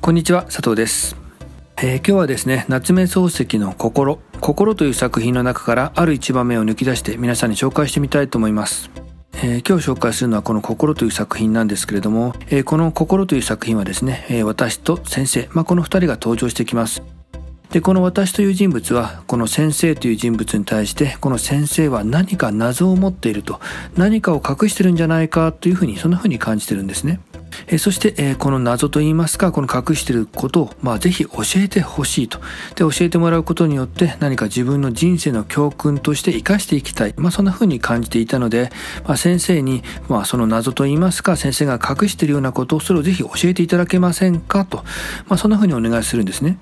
こんにちは佐藤です、えー、今日はですね夏目漱石の心。心という作品の中からある一場面を抜き出して皆さんに紹介してみたいと思います。えー、今日紹介するのはこの心という作品なんですけれども、えー、この心という作品はですね、えー、私と先生、まあ、この二人が登場してきます。で、この私という人物は、この先生という人物に対して、この先生は何か謎を持っていると、何かを隠してるんじゃないかというふうに、そんなふうに感じてるんですね。えそして、えこの謎といいますか、この隠してることを、まあ、ぜひ教えてほしいと。で、教えてもらうことによって何か自分の人生の教訓として生かしていきたい。まあ、そんな風に感じていたので、まあ、先生に、まあ、その謎といいますか、先生が隠してるようなことを、それをぜひ教えていただけませんかと。まあ、そんな風にお願いするんですね。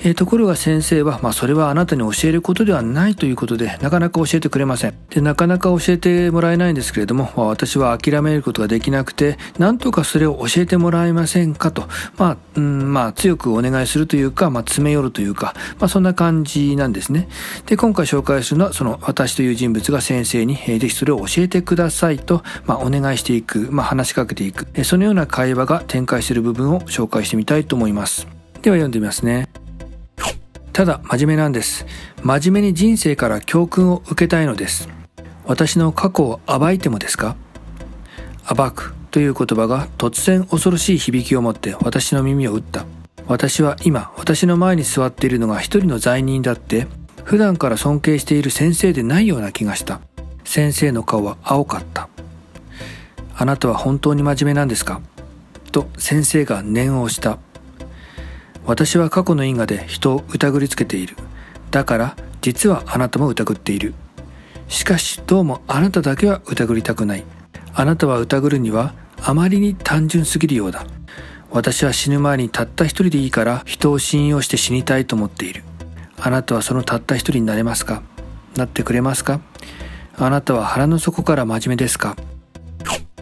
え、ところが先生は、まあ、それはあなたに教えることではないということで、なかなか教えてくれません。で、なかなか教えてもらえないんですけれども、まあ、私は諦めることができなくて、なんとかそれを教えてもらえませんかと、まあ、うん、まあ、強くお願いするというか、まあ、詰め寄るというか、まあ、そんな感じなんですね。で、今回紹介するのは、その、私という人物が先生に、えー、ぜひそれを教えてくださいと、まあ、お願いしていく、まあ、話しかけていく、え、そのような会話が展開している部分を紹介してみたいと思います。では読んでみますね。ただ、真面目なんです。真面目に人生から教訓を受けたいのです。私の過去を暴いてもですか？暴く。という言葉が突然恐ろしい響きを持って私の耳を打った。私は今、私の前に座っているのが一人の罪人だって、普段から尊敬している先生でないような気がした。先生の顔は青かった。あなたは本当に真面目なんですか？と先生が念を押した。私は過去の因果で人を疑りつけている。だから実はあなたも疑っている。しかしどうもあなただけは疑りたくない。あなたは疑るにはあまりに単純すぎるようだ。私は死ぬ前にたった一人でいいから人を信用して死にたいと思っている。あなたはそのたった一人になれますか？なってくれますか？あなたは腹の底から真面目ですか？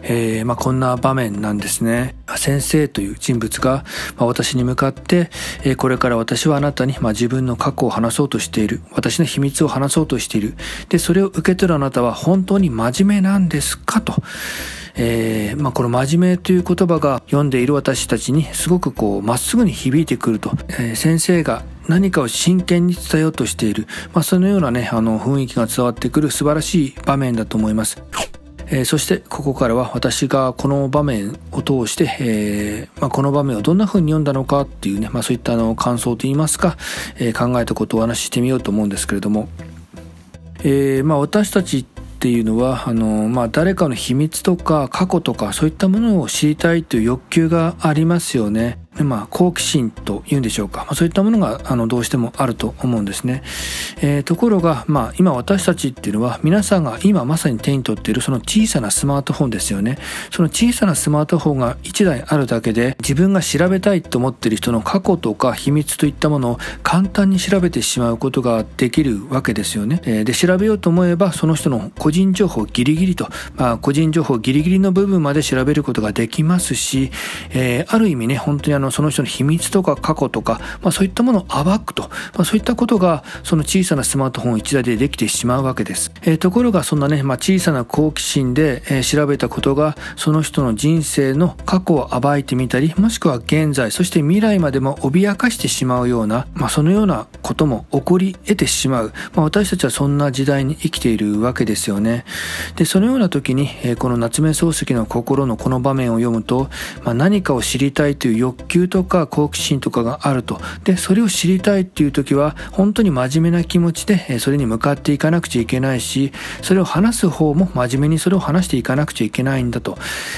えー、まあ、こんな場面なんですね。先生という人物が、まあ、私に向かって、えー、これから私はあなたに、まあ、自分の過去を話そうとしている。私の秘密を話そうとしている。で、それを受け取るあなたは本当に真面目なんですか？と。えー、まあ、この真面目という言葉が読んでいる私たちにすごくこう、まっすぐに響いてくると。えー、先生が何かを真剣に伝えようとしている。まあ、そのようなね、あの、雰囲気が伝わってくる素晴らしい場面だと思います。えー、そしてここからは私がこの場面を通して、えーまあ、この場面をどんな風に読んだのかっていうね、まあ、そういったあの感想といいますか、えー、考えたことをお話ししてみようと思うんですけれども、えーまあ、私たちっていうのはあの、まあ、誰かの秘密とか過去とかそういったものを知りたいという欲求がありますよね。まあ、好奇心というんでしょうか、まあ、そういったものがあのどうしてもあると思うんですね、えー、ところが、まあ、今私たちっていうのは皆さんが今まさに手に取っているその小さなスマートフォンですよね。その小さなスマートフォンが1台あるだけで自分が調べたいと思っている人の過去とか秘密といったものを簡単に調べてしまうことができるわけですよね、えー、で調べようと思えばその人の個人情報ギリギリと、まあ、個人情報ギリギリの部分まで調べることができますし、えー、ある意味ね本当にあののその人の秘密とか過去とか、まあ、そういったものを暴くと、まあ、そういったことがその小さなスマートフォン1台でできてしまうわけです。えー、ところがそんなね、まあ、小さな好奇心で、えー、調べたことがその人の人生の過去を暴いてみたりもしくは現在そして未来までも脅かしてしまうような、まあ、そのようなことも起こり得てしまう、まあ、私たちはそんな時代に生きているわけですよね。でそのような時に、えー、この夏目漱石の心のこの場面を読むと、まあ、何かを知りたいという欲求求とか好奇心とかがあると。で、それを知りたいっていう時は、本当に真面目な気持ちで、それに向かっていかなくちゃいけないし、それを話す方も真面目にそれを話していかなくちゃいけないんだと。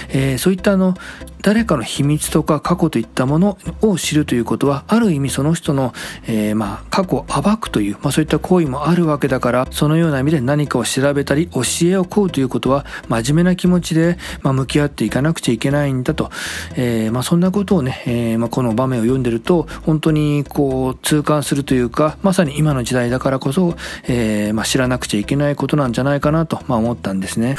えー、そういったあの、誰かの秘密とか過去といったものを知るということは、ある意味その人の、えー、まあ、過去を暴くという、まあそういった行為もあるわけだから、そのような意味で何かを調べたり、教えを請うということは、真面目な気持ちで、まあ、向き合っていかなくちゃいけないんだと。えー、まあそんなことをね、えー、まあこの場面を読んでると、本当にこう、痛感するというか、まさに今の時代だからこそ、えー、まあ知らなくちゃいけないことなんじゃないかなと、まあ思ったんですね。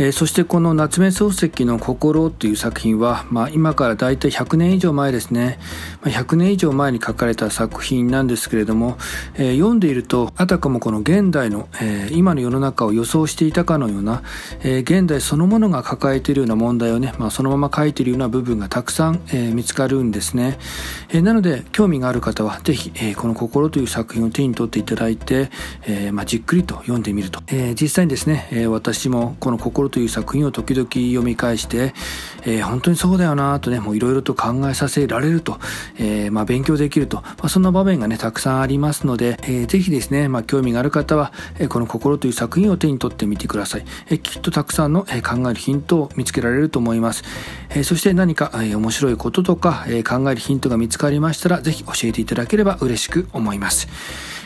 えー、そしてこの夏目漱石の心という作品は、まあ、今から大体100年以上前ですね、まあ、100年以上前に書かれた作品なんですけれども、えー、読んでいるとあたかもこの現代の、えー、今の世の中を予想していたかのような、え現代そのものが抱えているような問題をね、まあ、そのまま書いているような部分がたくさん、え見つかるんですね、えなので興味がある方はぜひ、えこの心という作品を手に取っていただいて、えまあ、じっくりと読んでみると、え実際にですね、え私もこの心という作品を時々読み返して、えー、本当にそうだよなとね、もういろいろと考えさせられると、えー、まあ、勉強できると、まあ、そんな場面がね、たくさんありますので、えー、ぜひですね、まあ、興味がある方は、えこの心という作品を手に取ってみてください。えきっとたくさんの、え考えるヒントを見つけられると思います。えそして何か、え面白いこととか、え考えるヒントが見つかりましたら、ぜひ教えていただければ嬉しく思います。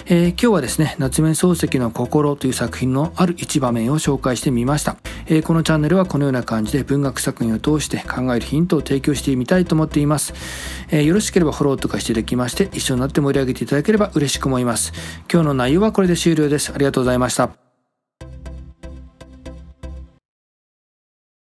えー、今日はですね、夏目漱石の心という作品のある一場面を紹介してみました。えー、このチャンネルはこのような感じで文学作品を通して考えるヒントを提供してみたいと思っています。えー、よろしければフォローとかしていただきまして、一緒になって盛り上げていただければ嬉しく思います。今日の内容はこれで終了です。ありがとうございました。